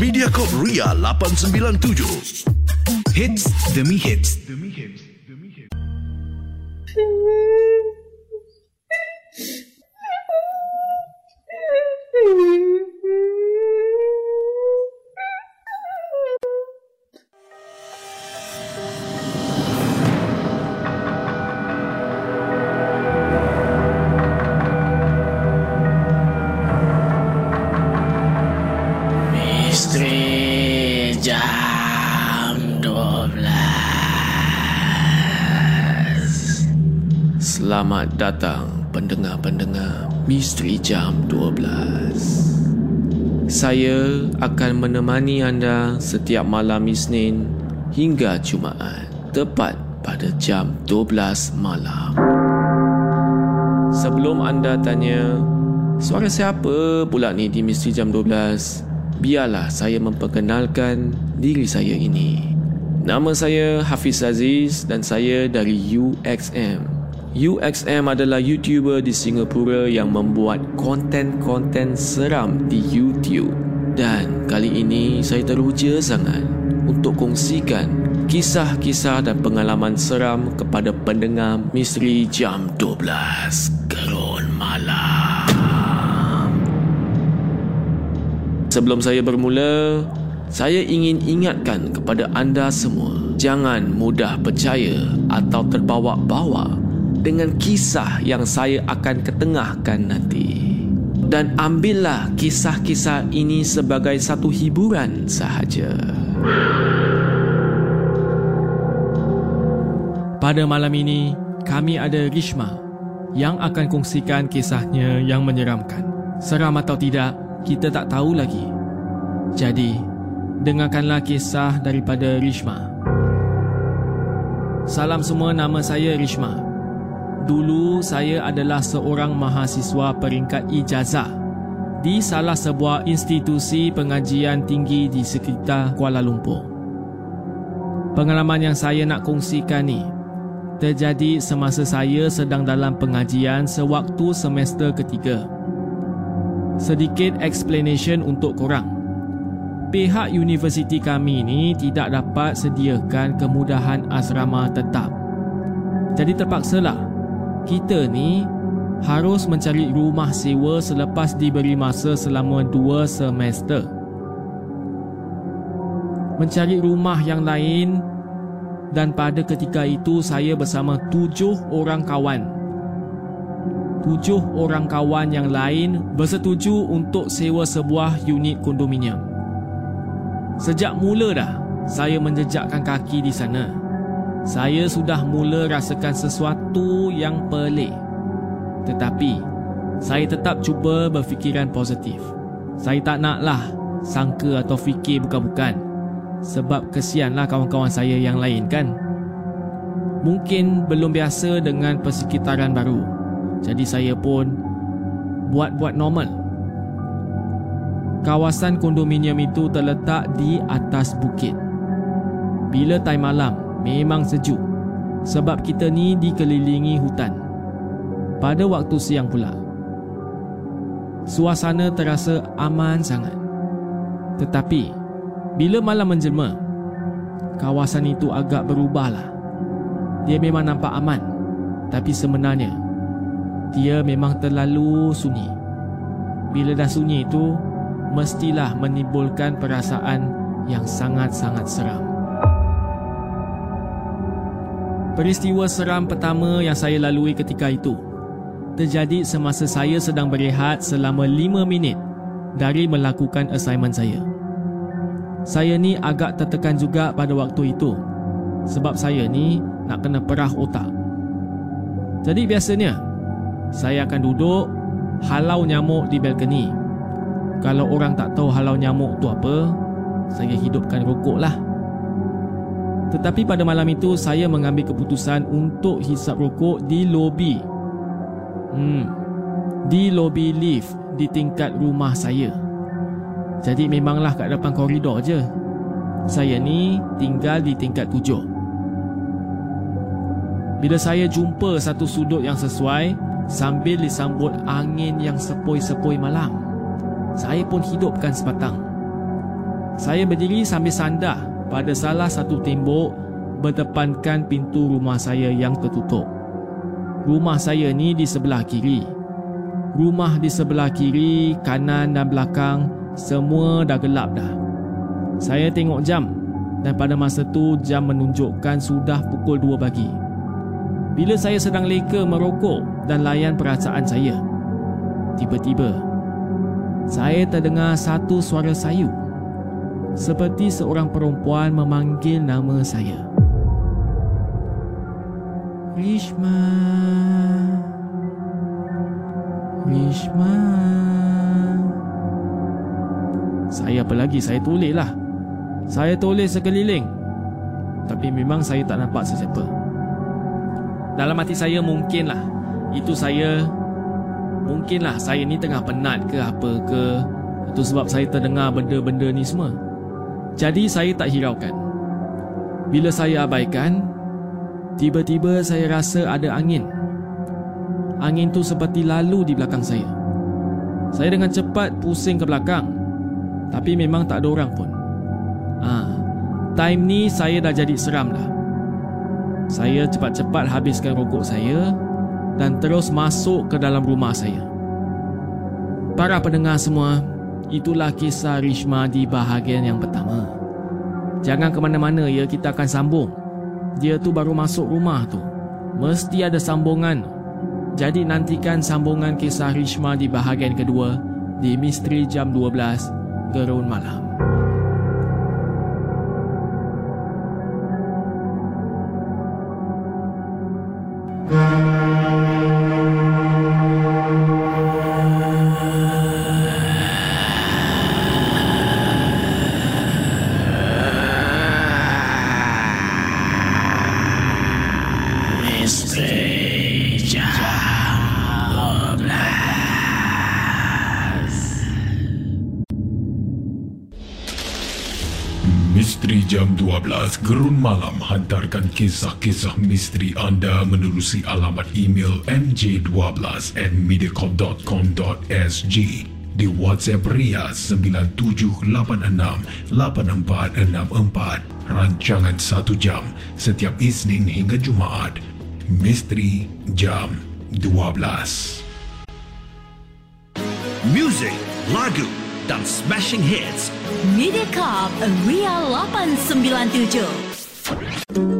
Mediacorp Ria 897. Hits demi hits. Demi hits. Misteri jam 12 Selamat datang pendengar-pendengar Misteri jam 12 Saya akan menemani anda setiap malam Isnin hingga Jumaat Tepat pada jam 12 malam. Sebelum anda tanya Suara siapa pula ni di Misteri Jam 12? Biarlah saya memperkenalkan diri saya ini. Nama saya Hafiz Aziz dan saya dari UXM. UXM adalah YouTuber di Singapura yang membuat konten-konten seram di YouTube. Dan kali ini saya teruja sangat untuk kongsikan kisah-kisah dan pengalaman seram kepada pendengar Misteri Jam 12 Gerun Malam. Sebelum saya bermula, saya ingin ingatkan kepada anda semua, jangan mudah percaya atau terbawa-bawa dengan kisah yang saya akan ketengahkan nanti. Dan ambillah kisah-kisah ini sebagai satu hiburan sahaja. Pada malam ini, kami ada Rishma yang akan kongsikan kisahnya yang menyeramkan. Seram atau tidak, kita tak tahu lagi. Jadi, dengarkanlah kisah daripada Rishma. Salam semua, nama saya Rishma. Dulu saya adalah seorang mahasiswa peringkat ijazah di salah sebuah institusi pengajian tinggi di sekitar Kuala Lumpur. Pengalaman yang saya nak kongsikan ni terjadi semasa saya sedang dalam pengajian sewaktu semester ketiga. Sedikit explanation untuk korang. Pihak universiti kami ni tidak dapat sediakan kemudahan asrama tetap. Jadi terpaksalah kita ni harus mencari rumah sewa selepas diberi masa selama dua semester. Mencari rumah yang lain dan pada ketika itu saya bersama tujuh orang kawan. Tujuh orang kawan yang lain bersetuju untuk sewa sebuah unit kondominium. Sejak mula dah saya menjejakkan kaki di sana. Saya sudah mula rasakan sesuatu yang pelik. Tetapi saya tetap cuba berfikiran positif. Saya tak naklah sangka atau fikir bukan-bukan. Sebab kesianlah kawan-kawan saya yang lain kan. Mungkin belum biasa dengan persekitaran baru. Jadi saya pun buat-buat normal. Kawasan kondominium itu terletak di atas bukit. Bila time malam, memang sejuk. Sebab kita ni dikelilingi hutan. Pada waktu siang pula. Suasana terasa aman sangat. Tetapi, bila malam menjelma, kawasan itu agak berubahlah. Dia memang nampak aman. Tapi sebenarnya, dia memang terlalu sunyi. Bila dah sunyi itu, mestilah menimbulkan perasaan yang sangat-sangat seram. Peristiwa seram pertama yang saya lalui ketika itu terjadi semasa saya sedang berehat selama 5 minit dari melakukan assignment saya. Saya ni agak tertekan juga pada waktu itu sebab saya ni nak kena perah otak. Jadi biasanya saya akan duduk halau nyamuk di balkoni. Kalau orang tak tahu halau nyamuk tu apa, saya hidupkan rokok lah. Tetapi pada malam itu saya mengambil keputusan untuk hisap rokok di lobi. Hmm. Di lobi lift di tingkat rumah saya. Jadi memanglah kat depan koridor je. Saya ni tinggal di tingkat tujuh. Bila saya jumpa satu sudut yang sesuai sambil disambut angin yang sepoi-sepoi malam, saya pun hidupkan sebatang. Saya berdiri sambil sandar pada salah satu tembok berdepankan pintu rumah saya yang tertutup. Rumah saya ni di sebelah kiri. Rumah di sebelah kiri, kanan dan belakang semua dah gelap dah. Saya tengok jam dan pada masa tu jam menunjukkan sudah pukul 2 pagi. Bila saya sedang leka merokok dan layan perasaan saya, tiba-tiba saya terdengar satu suara sayu seperti seorang perempuan memanggil nama saya. Rishma. Rishma. Saya apa lagi? Saya tulis lah. Saya tulis sekeliling. Tapi memang saya tak nampak sesiapa. Dalam hati saya mungkinlah. Itu saya... Mungkinlah saya ni tengah penat ke apa ke. Itu sebab saya terdengar benda-benda ni semua. Jadi saya tak hiraukan. Bila saya abaikan, tiba-tiba saya rasa ada angin. Angin tu seperti lalu di belakang saya. Saya dengan cepat pusing ke belakang. Tapi memang tak ada orang pun. Ah, time ni saya dah jadi seram lah. Saya cepat-cepat habiskan rokok saya dan terus masuk ke dalam rumah saya. Para pendengar semua, itulah kisah Rishma di bahagian yang pertama. Jangan ke mana-mana ya, kita akan sambung. Dia tu baru masuk rumah tu. Mesti ada sambungan. Jadi nantikan sambungan kisah Rishma di bahagian kedua di Misteri Jam 12 Gerun Malam. Kisah-kisah misteri anda menerusi alamat email mj12 at mediacorp.com.sg di WhatsApp Ria 97868464 rancangan 1 jam setiap Isnin hingga Jumaat. Misteri Jam 12 Music, lagu dan smashing hits. Mediacorp Ria 897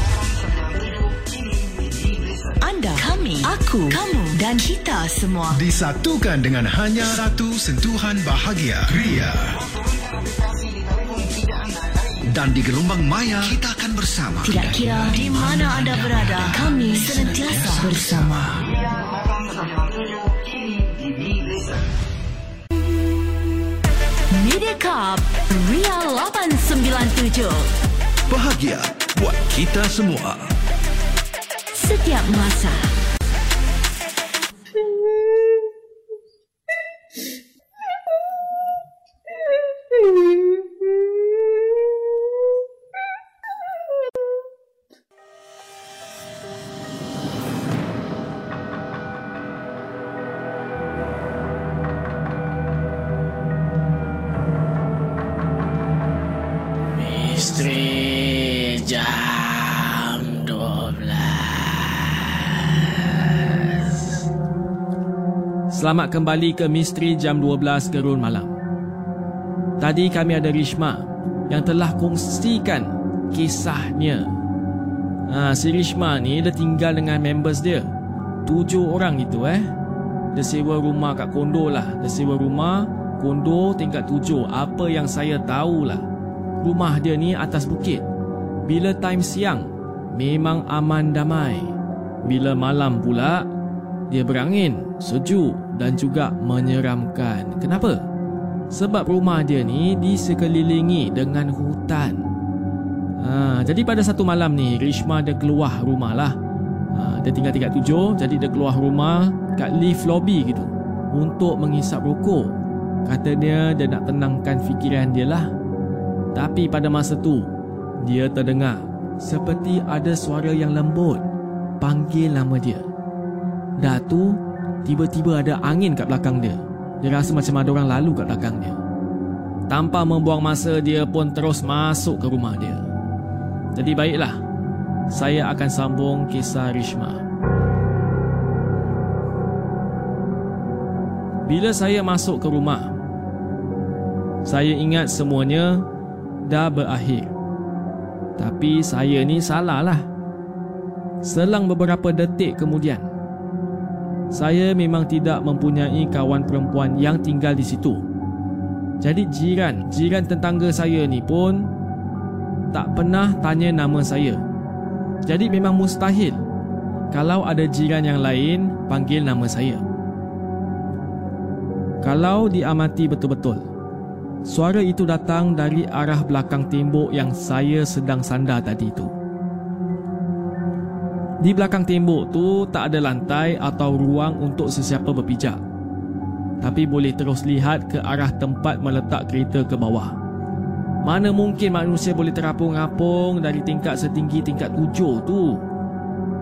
Anda, kami, aku, kamu dan kita semua. Disatukan dengan hanya satu sentuhan bahagia. Ria. Dan di gelombang maya kita akan bersama. Tidak kira di mana anda berada, kami senantiasa bersama. Mediacorp Ria 897 Bahagia buat kita semua. Setiap masa Selamat kembali ke Misteri Jam 12 Gerun Malam. Tadi kami ada Rishma yang telah kongsikan kisahnya. Ha, si Rishma ni dia tinggal dengan members dia. Tujuh orang itu eh. Dia sewa rumah kat kondo lah. Dia sewa rumah, kondo tingkat tujuh. Apa yang saya tahulah. Rumah dia ni atas bukit. Bila time siang, memang aman damai. Bila malam pula, dia berangin, sejuk dan juga menyeramkan. Kenapa? Sebab rumah dia ni disekelilingi dengan hutan. Ha, jadi pada satu malam ni, Rishma dia keluar rumah lah. Ha, dia tinggal tingkat tujuh, jadi dia keluar rumah kat lift lobby gitu. Untuk mengisap rokok. Kata dia, dia nak tenangkan fikiran dia lah. Tapi pada masa tu, dia terdengar seperti ada suara yang lembut panggil nama dia. Dah tu, tiba-tiba ada angin kat belakang dia. Dia rasa macam ada orang lalu kat belakang dia. Tanpa membuang masa, dia pun terus masuk ke rumah dia. Jadi baiklah, saya akan sambung kisah Rishma. Bila saya masuk ke rumah, saya ingat semuanya dah berakhir. Tapi saya ni salah lah. Selang beberapa detik kemudian, saya memang tidak mempunyai kawan perempuan yang tinggal di situ. Jadi jiran, jiran tetangga saya ni pun tak pernah tanya nama saya. Jadi memang mustahil kalau ada jiran yang lain panggil nama saya. Kalau diamati betul-betul, suara itu datang dari arah belakang tembok yang saya sedang sandar tadi itu. Di belakang tembok tu tak ada lantai atau ruang untuk sesiapa berpijak. Tapi boleh terus lihat ke arah tempat meletak kereta ke bawah. Mana mungkin manusia boleh terapung-apung dari tingkat setinggi tingkat tujuh tu?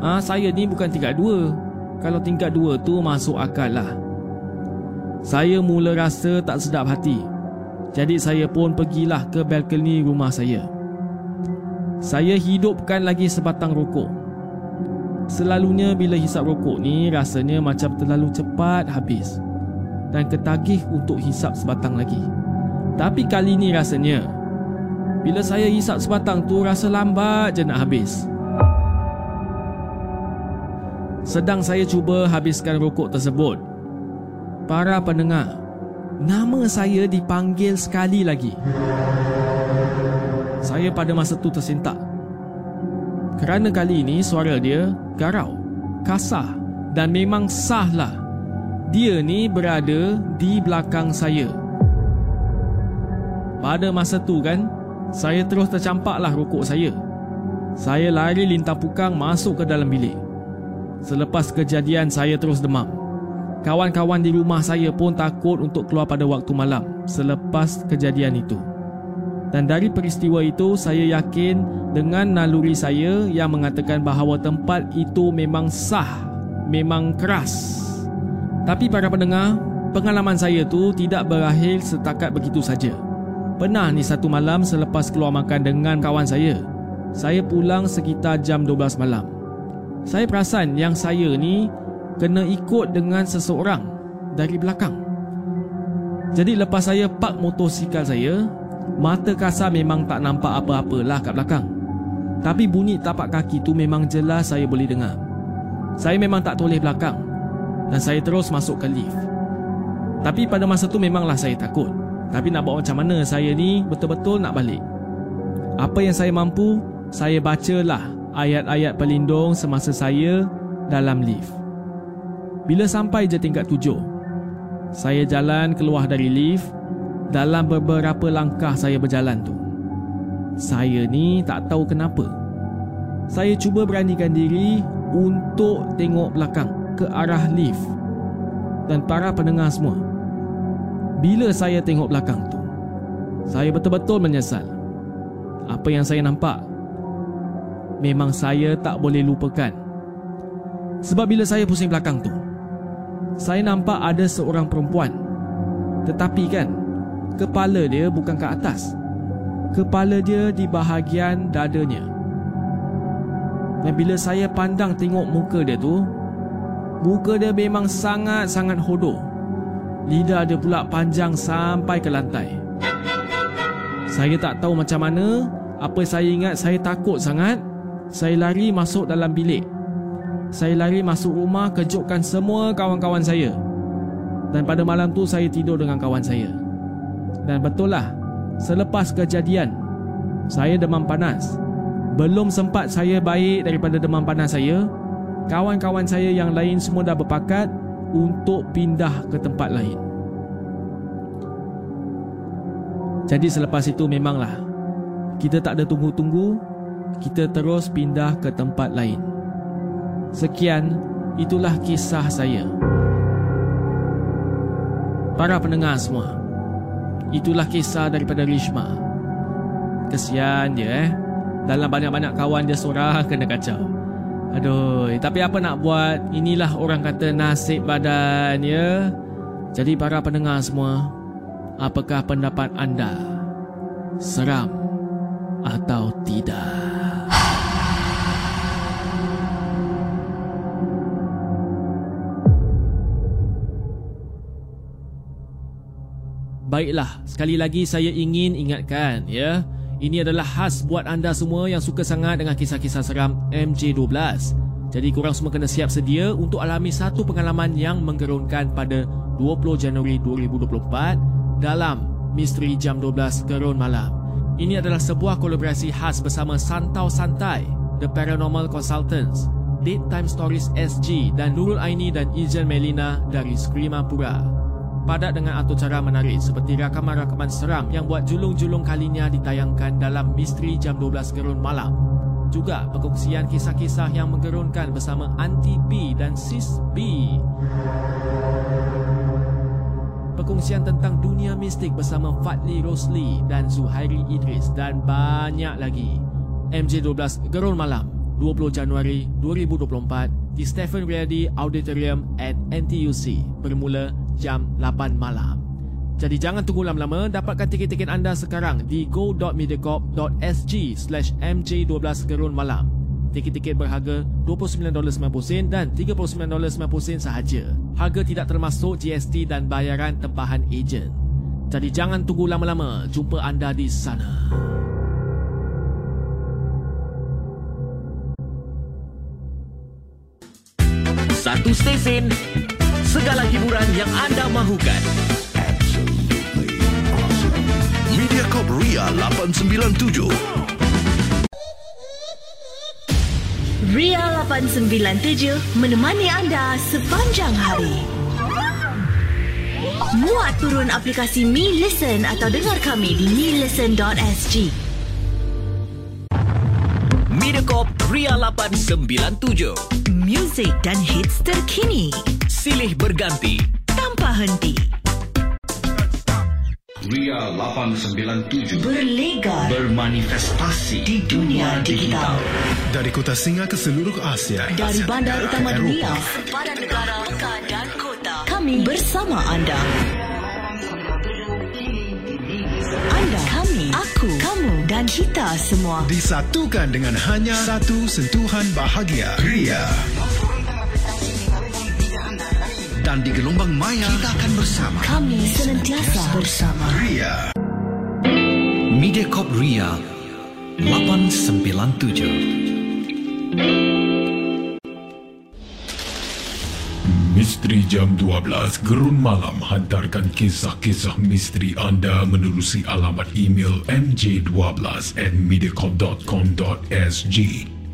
Ah, ha, saya ni bukan tingkat dua. Kalau tingkat dua tu masuk akal lah. Saya mula rasa tak sedap hati. Jadi saya pun pergilah ke balkoni rumah saya. Saya hidupkan lagi sebatang rokok. Selalunya bila hisap rokok ni rasanya macam terlalu cepat habis dan ketagih untuk hisap sebatang lagi. Tapi kali ni rasanya bila saya hisap sebatang tu rasa lambat je nak habis. Sedang saya cuba habiskan rokok tersebut. Para pendengar, nama saya dipanggil sekali lagi. Saya pada masa tu tersentak kerana kali ini suara dia garau, kasar dan memang sahlah. Dia ni berada di belakang saya. Pada masa tu kan, saya terus tercampaklah rokok saya. Saya lari lintang pukang masuk ke dalam bilik. Selepas kejadian saya terus demam. Kawan-kawan di rumah saya pun takut untuk keluar pada waktu malam selepas kejadian itu. Dan dari peristiwa itu saya yakin dengan naluri saya yang mengatakan bahawa tempat itu memang sah, memang keras. Tapi para pendengar, pengalaman saya tu tidak berakhir setakat begitu saja. Pernah ni satu malam selepas keluar makan dengan kawan saya. Saya pulang sekitar jam 12 malam. Saya perasan yang saya ni kena ikut dengan seseorang dari belakang. Jadi lepas saya park motosikal saya, Mata kasar memang tak nampak apa-apalah kat belakang. Tapi bunyi tapak kaki tu memang jelas saya boleh dengar. Saya memang tak toleh belakang dan saya terus masuk ke lift. Tapi pada masa tu memanglah saya takut. Tapi nak buat macam mana saya ni betul-betul nak balik. Apa yang saya mampu, saya bacalah ayat-ayat pelindung semasa saya dalam lift. Bila sampai je tingkat tujuh, saya jalan keluar dari lift dalam beberapa langkah saya berjalan tu Saya ni tak tahu kenapa. Saya cuba beranikan diri Untuk tengok belakang Ke arah lift Dan para pendengar semua. Bila saya tengok belakang tu Saya betul-betul menyesal. Apa yang saya nampak Memang saya tak boleh lupakan. Sebab bila saya pusing belakang tu Saya nampak ada seorang perempuan. Tetapi kan kepala dia bukan ke atas. Kepala dia di bahagian dadanya. Dan bila saya pandang tengok muka dia tu, muka dia memang sangat-sangat hodoh. Lidah dia pula panjang sampai ke lantai. Saya tak tahu macam mana, apa saya ingat saya takut sangat. Saya lari masuk dalam bilik. Saya lari masuk rumah kejutkan semua kawan-kawan saya. Dan pada malam tu saya tidur dengan kawan saya. Dan betul lah, selepas kejadian, saya demam panas. Belum sempat saya baik daripada demam panas saya, kawan-kawan saya yang lain semua dah berpakat untuk pindah ke tempat lain. Jadi selepas itu memanglah kita tak ada tunggu-tunggu, kita terus pindah ke tempat lain. Sekian, itulah kisah saya. Para pendengar semua, itulah kisah daripada Rishma. Kesian dia eh. Dalam banyak-banyak kawan dia seorang kena kacau. Aduh, tapi apa nak buat? Inilah orang kata nasib badan ya. Jadi para pendengar semua, apakah pendapat anda? Seram atau tidak? Baiklah, sekali lagi saya ingin ingatkan ya. Ini adalah khas buat anda semua yang suka sangat dengan kisah-kisah seram MJ12. Jadi korang semua kena siap sedia untuk alami satu pengalaman yang menggerunkan pada 20 Januari 2024 dalam Misteri Jam 12 Gerun Malam. Ini adalah sebuah kolaborasi khas bersama Santau Santai, The Paranormal Consultants, Date Time Stories SG dan Nurul Aini dan Ijan Melina dari Screamapura padat dengan atur cara menarik seperti rakaman-rakaman seram yang buat julung-julung kalinya ditayangkan dalam Misteri Jam 12 Gerun Malam. Juga perkongsian kisah-kisah yang menggerunkan bersama Auntie B dan Sis B. Perkongsian tentang dunia mistik bersama Fadli Rosli dan Zuhairi Idris dan banyak lagi. MJ12 Gerun Malam 20 Januari 2024 di Stephen Ready Auditorium at NTUC bermula jam 8 malam. Jadi jangan tunggu lama-lama, dapatkan tiket-tiket anda sekarang di go.mediacorp.sg slash mj12 gerun malam. Tiket-tiket berharga $29.90 dan $39.90 sahaja. Harga tidak termasuk GST dan bayaran tempahan ejen. Jadi jangan tunggu lama-lama, jumpa anda di sana. Satu stesen segala hiburan yang anda mahukan. Mediacorp Ria 897. Ria 897 menemani anda sepanjang hari. Muat turun aplikasi Mi Listen atau dengar kami di milisten.sg. Mediacorp Ria 897. Muzik dan hits terkini. Silih berganti. Tanpa henti. Ria 897 Berlegar bermanifestasi di dunia digital. Dari kota Singa ke seluruh Asia. Dari Asia bandar Tenggara utama ke dunia, Eropah. sempadan negara, pekan dan kota. Kami bersama anda. Anda, kami, aku, kamu dan kita semua. Disatukan dengan hanya satu sentuhan bahagia. Ria. Dan di gelombang maya kita akan bersama. Kami senantiasa bersama. Ria. Mediacorp Ria 897. Misteri Jam 12 Gerun Malam hantarkan kisah-kisah misteri anda menerusi alamat email mj12 at mediacorp.com.sg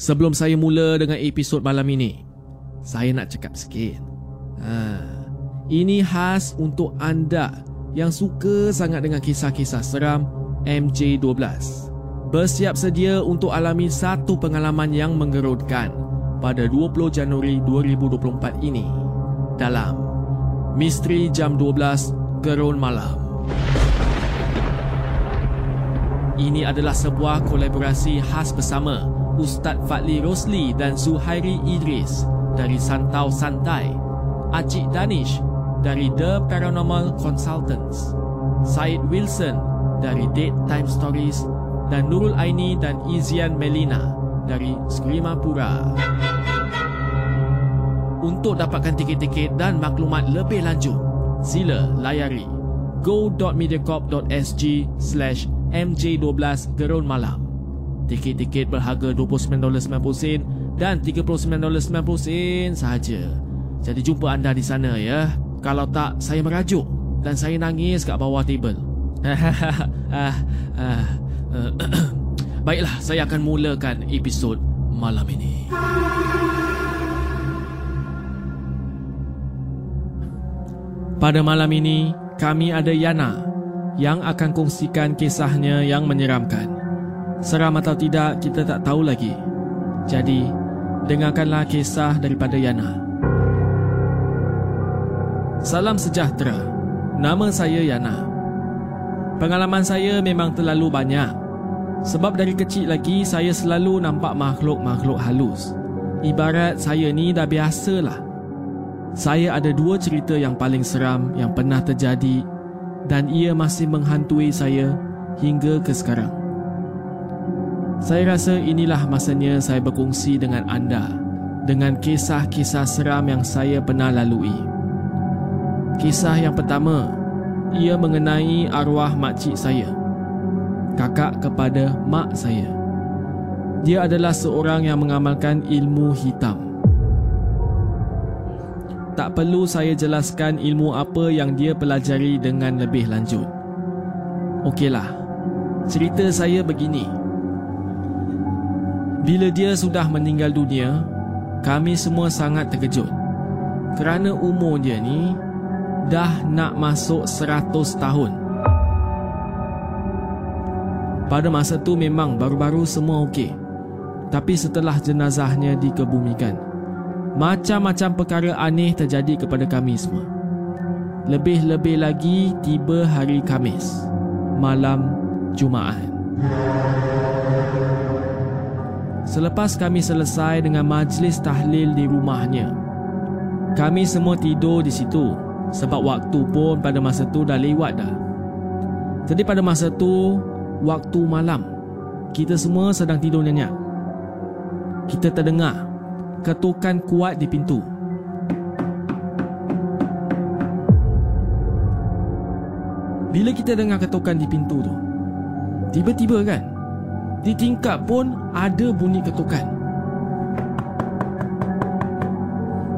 Sebelum saya mula dengan episod malam ini, saya nak cakap sikit. Ha, ini khas untuk anda yang suka sangat dengan kisah-kisah seram MJ12. Bersiap sedia untuk alami satu pengalaman yang menggerunkan pada 20 Januari 2024 ini dalam Misteri Jam 12 Gerun Malam. Ini adalah sebuah kolaborasi khas bersama Ustaz Fadli Rosli dan Zuhairi Idris dari Santau Santai, Acik Danish dari The Paranormal Consultants, Syed Wilson dari Date Time Stories dan Nurul Aini dan Izian Melina dari Skrimapura. Untuk dapatkan tiket-tiket dan maklumat lebih lanjut, sila layari go.mediacorp.sg slash mj12 gerun malam. Tiket-tiket berharga $29.90 dan $39.90 sahaja. Jadi jumpa anda di sana ya. Kalau tak, saya merajuk dan saya nangis kat bawah table. Ah, ah. Baiklah, saya akan mulakan episod malam ini. Pada malam ini, kami ada Yana yang akan kongsikan kisahnya yang menyeramkan. Seram atau tidak, kita tak tahu lagi. Jadi, dengarkanlah kisah daripada Yana. Salam sejahtera. Nama saya Yana. Pengalaman saya memang terlalu banyak. Sebab dari kecil lagi saya selalu nampak makhluk-makhluk halus. Ibarat saya ni dah biasalah. Saya ada dua cerita yang paling seram yang pernah terjadi dan ia masih menghantui saya hingga ke sekarang. Saya rasa inilah masanya saya berkongsi dengan anda dengan kisah-kisah seram yang saya pernah lalui. Kisah yang pertama, ia mengenai arwah makcik saya, kakak kepada mak saya. Dia adalah seorang yang mengamalkan ilmu hitam tak perlu saya jelaskan ilmu apa yang dia pelajari dengan lebih lanjut. Okeylah, cerita saya begini. Bila dia sudah meninggal dunia, kami semua sangat terkejut. Kerana umur dia ni dah nak masuk 100 tahun. Pada masa tu memang baru-baru semua okey. Tapi setelah jenazahnya dikebumikan, macam-macam perkara aneh terjadi kepada kami semua. Lebih-lebih lagi tiba hari Kamis, malam Jumaat. Selepas kami selesai dengan majlis tahlil di rumahnya, kami semua tidur di situ sebab waktu pun pada masa tu dah lewat dah. Jadi pada masa tu, waktu malam, kita semua sedang tidur nyenyak. Kita terdengar ketukan kuat di pintu. Bila kita dengar ketukan di pintu tu, tiba-tiba kan, di tingkap pun ada bunyi ketukan.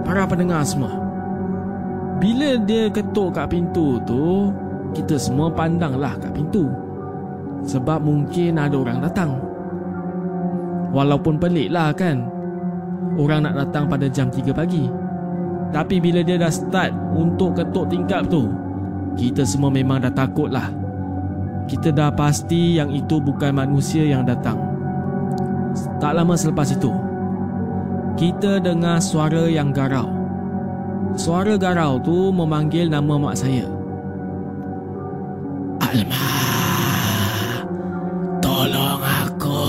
Para pendengar semua, bila dia ketuk kat pintu tu, kita semua pandanglah kat pintu. Sebab mungkin ada orang datang. Walaupun pelik lah kan, orang nak datang pada jam 3 pagi. Tapi bila dia dah start untuk ketuk tingkap tu, kita semua memang dah takut lah. Kita dah pasti yang itu bukan manusia yang datang. Tak lama selepas itu, kita dengar suara yang garau. Suara garau tu memanggil nama mak saya. Alma, tolong aku.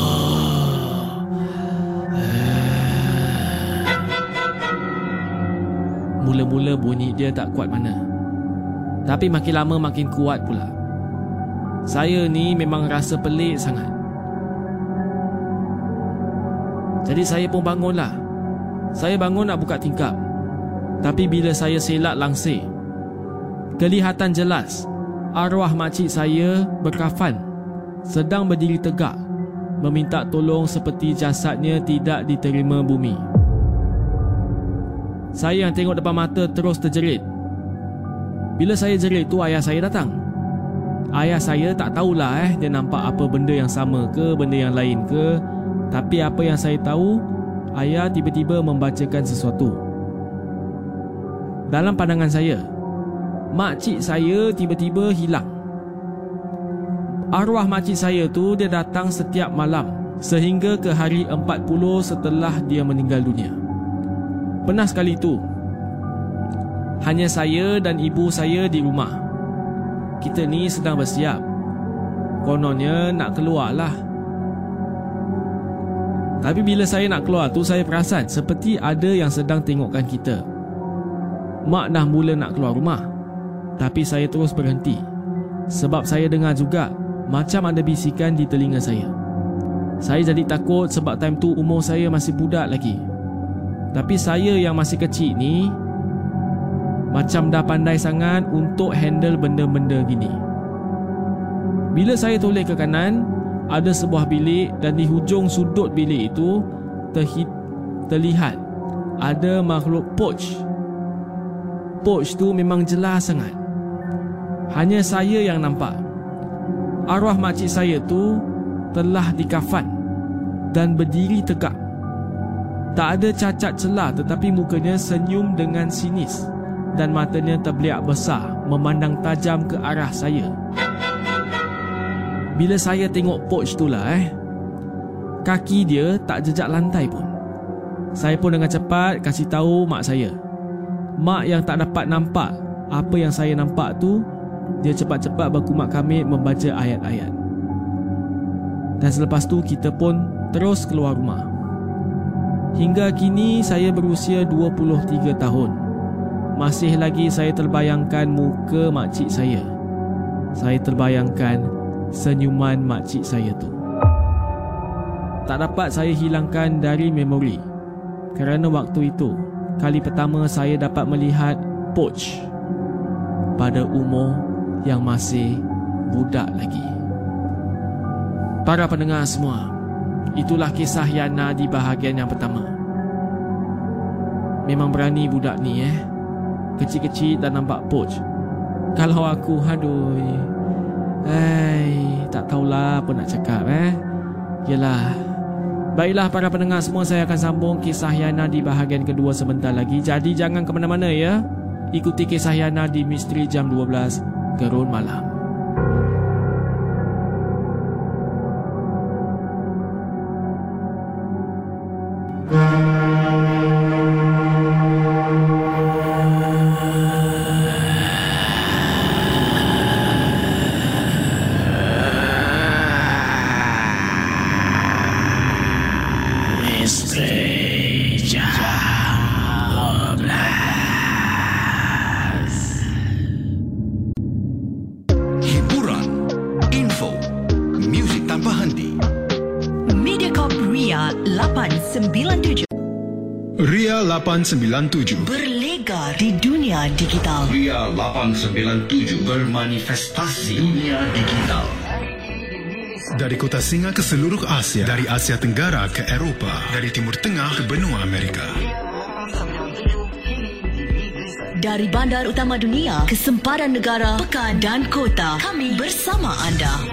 Mula-mula bunyi dia tak kuat mana Tapi makin lama makin kuat pula Saya ni memang rasa pelik sangat Jadi saya pun bangunlah Saya bangun nak buka tingkap Tapi bila saya selak langsir Kelihatan jelas Arwah makcik saya berkafan Sedang berdiri tegak Meminta tolong seperti jasadnya tidak diterima bumi saya yang tengok depan mata terus terjerit. Bila saya jerit tu ayah saya datang. Ayah saya tak tahulah eh dia nampak apa benda yang sama ke benda yang lain ke. Tapi apa yang saya tahu, ayah tiba-tiba membacakan sesuatu. Dalam pandangan saya, makcik saya tiba-tiba hilang. Arwah makcik saya tu dia datang setiap malam sehingga ke hari 40 setelah dia meninggal dunia. Pernah sekali tu Hanya saya dan ibu saya di rumah Kita ni sedang bersiap Kononnya nak keluar lah Tapi bila saya nak keluar tu saya perasan seperti ada yang sedang tengokkan kita. Mak dah mula nak keluar rumah. Tapi saya terus berhenti. Sebab saya dengar juga macam ada bisikan di telinga saya. Saya jadi takut sebab time tu umur saya masih budak lagi. Tapi saya yang masih kecil ni macam dah pandai sangat untuk handle benda-benda gini. Bila saya toleh ke kanan, ada sebuah bilik dan di hujung sudut bilik itu terhid, terlihat ada makhluk poch. Poch tu memang jelas sangat. Hanya saya yang nampak. Arwah makcik saya tu telah dikafan dan berdiri tegak. Tak ada cacat celah tetapi mukanya senyum dengan sinis dan matanya terbeliak besar memandang tajam ke arah saya. Bila saya tengok poch tu lah eh Kaki dia tak jejak lantai pun. Saya pun dengan cepat kasih tahu mak saya. Mak yang tak dapat nampak Apa yang saya nampak tu Dia cepat-cepat berkumat kami membaca ayat-ayat. Dan selepas tu kita pun terus keluar rumah. Hingga kini saya berusia 23 tahun Masih lagi saya terbayangkan muka makcik saya Saya terbayangkan senyuman makcik saya tu. Tak dapat saya hilangkan dari memori kerana waktu itu kali pertama saya dapat melihat Poch pada umur yang masih budak lagi. Para pendengar semua, itulah kisah Yana di bahagian yang pertama. Memang berani budak ni eh. Kecil-kecil dan nampak Poch. Kalau aku, aduh, Hai, tak tahulah apa nak cakap eh. Yalah. Baiklah para pendengar semua saya akan sambung kisah Yana di bahagian kedua sebentar lagi. Jadi jangan ke mana-mana ya. Ikuti kisah Yana di Misteri Jam 12 Gerun Malam. Ria 897 Berlega di dunia digital. Ria 897 Bermanifestasi dunia digital. Dari kota singa ke seluruh Asia. Dari Asia Tenggara ke Eropah Dari Timur Tengah ke benua Amerika. Dari bandar utama dunia ke sempadan negara, pekan dan kota Kami bersama anda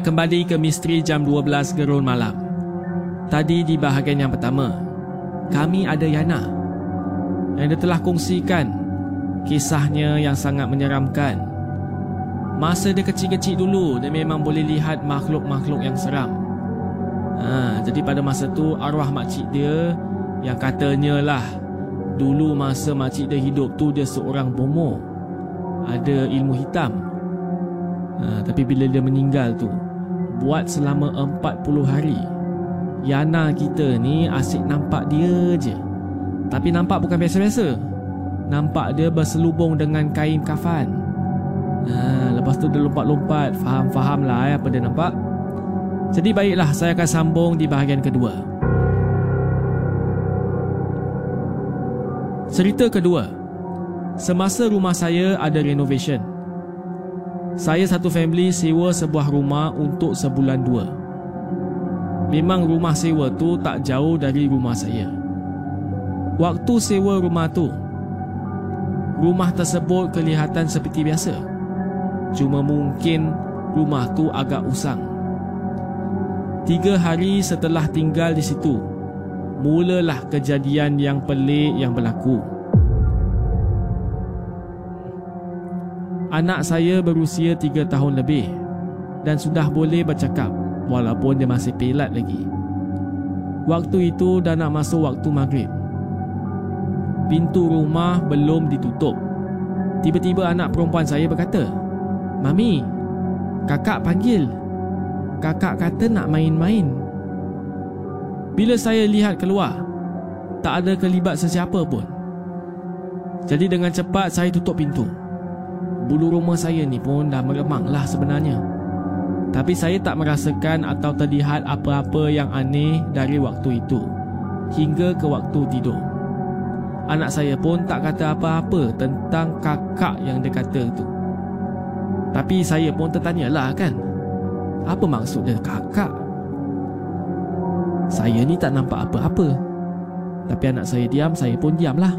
Kembali ke Misteri Jam 12 Gerun Malam. Tadi di bahagian yang pertama, kami ada Yana yang dia telah kongsikan kisahnya yang sangat menyeramkan. Masa dia kecil-kecil dulu, dia memang boleh lihat makhluk-makhluk yang seram. Ha, jadi pada masa tu arwah makcik dia yang katanya lah dulu masa makcik dia hidup tu dia seorang bomo. Ada ilmu hitam. Ha, tapi bila dia meninggal tu buat selama 40 hari. Yana kita ni asyik nampak dia je. Tapi nampak bukan biasa-biasa. Nampak dia berselubung dengan kain kafan. ha, Lepas tu dia lompat-lompat Faham-faham lah eh, apa dia nampak Jadi baiklah saya akan sambung di bahagian kedua Cerita kedua Semasa rumah saya ada renovation Saya satu family sewa sebuah rumah untuk sebulan dua. Memang rumah sewa tu tak jauh dari rumah saya. Waktu sewa rumah tu Rumah tersebut kelihatan seperti biasa. Cuma mungkin rumah tu agak usang. Tiga hari setelah tinggal di situ mulalah kejadian yang pelik yang berlaku. Anak saya berusia 3 tahun lebih dan sudah boleh bercakap walaupun dia masih pelat lagi. Waktu itu dah nak masuk waktu maghrib. Pintu rumah belum ditutup. Tiba-tiba anak perempuan saya berkata, Mami, kakak panggil. Kakak kata nak main-main. Bila saya lihat keluar, tak ada kelibat sesiapa pun. Jadi dengan cepat saya tutup pintu. Bulu rumah saya ni pun dah meremang lah sebenarnya. Tapi saya tak merasakan atau terlihat apa-apa yang aneh dari waktu itu hingga ke waktu tidur. Anak saya pun tak kata apa-apa tentang kakak yang dia kata itu. Tapi saya pun tertanyalah kan. Apa maksud dia kakak? Saya ni tak nampak apa-apa Tapi anak saya diam Saya pun diamlah